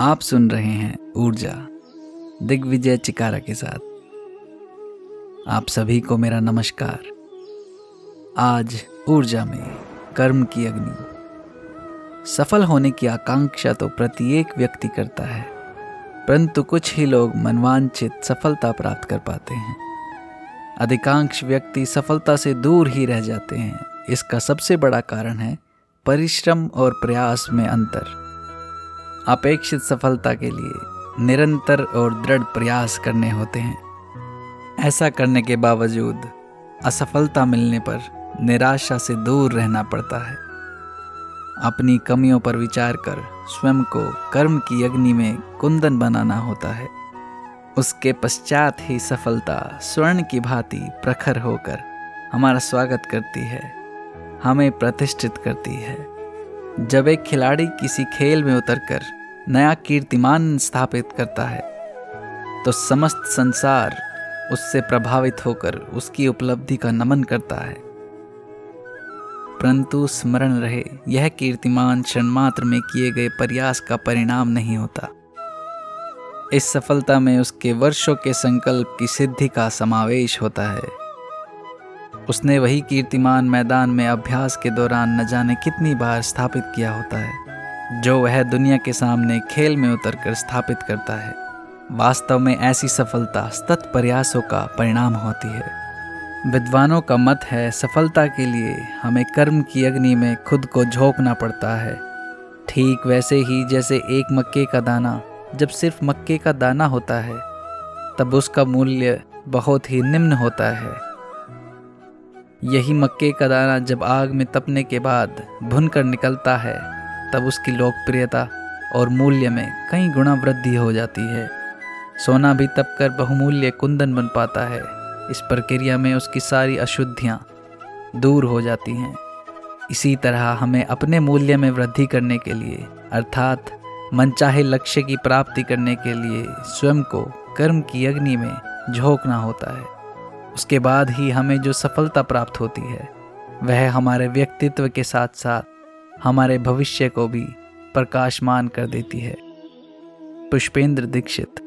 आप सुन रहे हैं ऊर्जा, दिग्विजय चिकारा के साथ। आप सभी को मेरा नमस्कार। आज ऊर्जा में कर्म की अग्नि। सफल होने की आकांक्षा तो प्रत्येक व्यक्ति करता है, परंतु कुछ ही लोग मनवांचित सफलता प्राप्त कर पाते हैं। अधिकांश व्यक्ति सफलता से दूर ही रह जाते हैं। इसका सबसे बड़ा कारण है परिश्रम और प्रयास में अंतर। अपेक्षित सफलता के लिए निरंतर और दृढ़ प्रयास करने होते हैं। ऐसा करने के बावजूद असफलता मिलने पर निराशा से दूर रहना पड़ता है। अपनी कमियों पर विचार कर स्वयं को कर्म की अग्नि में कुंदन बनाना होता है। उसके पश्चात ही सफलता स्वर्ण की भांति प्रखर होकर हमारा स्वागत करती है, हमें प्रतिष्ठित करती है। जब एक खिलाड़ी किसी खेल में उतरकर नया कीर्तिमान स्थापित करता है तो समस्त संसार उससे प्रभावित होकर उसकी उपलब्धि का नमन करता है। परंतु स्मरण रहे, यह कीर्तिमान क्षण मात्र में किए गए प्रयास का परिणाम नहीं होता। इस सफलता में उसके वर्षों के संकल्प की सिद्धि का समावेश होता है। उसने वही कीर्तिमान मैदान में अभ्यास के दौरान न जाने कितनी बार स्थापित किया होता है। जो वह दुनिया के सामने खेल में उतरकर स्थापित करता है, वास्तव में ऐसी सफलता सतत प्रयासों का परिणाम होती है। विद्वानों का मत है, सफलता के लिए हमें कर्म की अग्नि में खुद को झोंकना पड़ता है। ठीक वैसे ही जैसे एक मक्के का दाना, जब सिर्फ़ मक्के का दाना होता है, तब उसका मूल्य बहुत ही निम्न होता है। यही मक्के का दाना जब आग में तपने के बाद भुन कर निकलता है तब उसकी लोकप्रियता और मूल्य में कई गुना वृद्धि हो जाती है। सोना भी तप कर बहुमूल्य कुंदन बन पाता है। इस प्रक्रिया में उसकी सारी अशुद्धियाँ दूर हो जाती हैं। इसी तरह हमें अपने मूल्य में वृद्धि करने के लिए, अर्थात मनचाहे लक्ष्य की प्राप्ति करने के लिए, स्वयं को कर्म की अग्नि में झोंकना होता है। उसके बाद ही हमें जो सफलता प्राप्त होती है, वह हमारे व्यक्तित्व के साथ साथ हमारे भविष्य को भी प्रकाशमान कर देती है। पुष्पेंद्र दीक्षित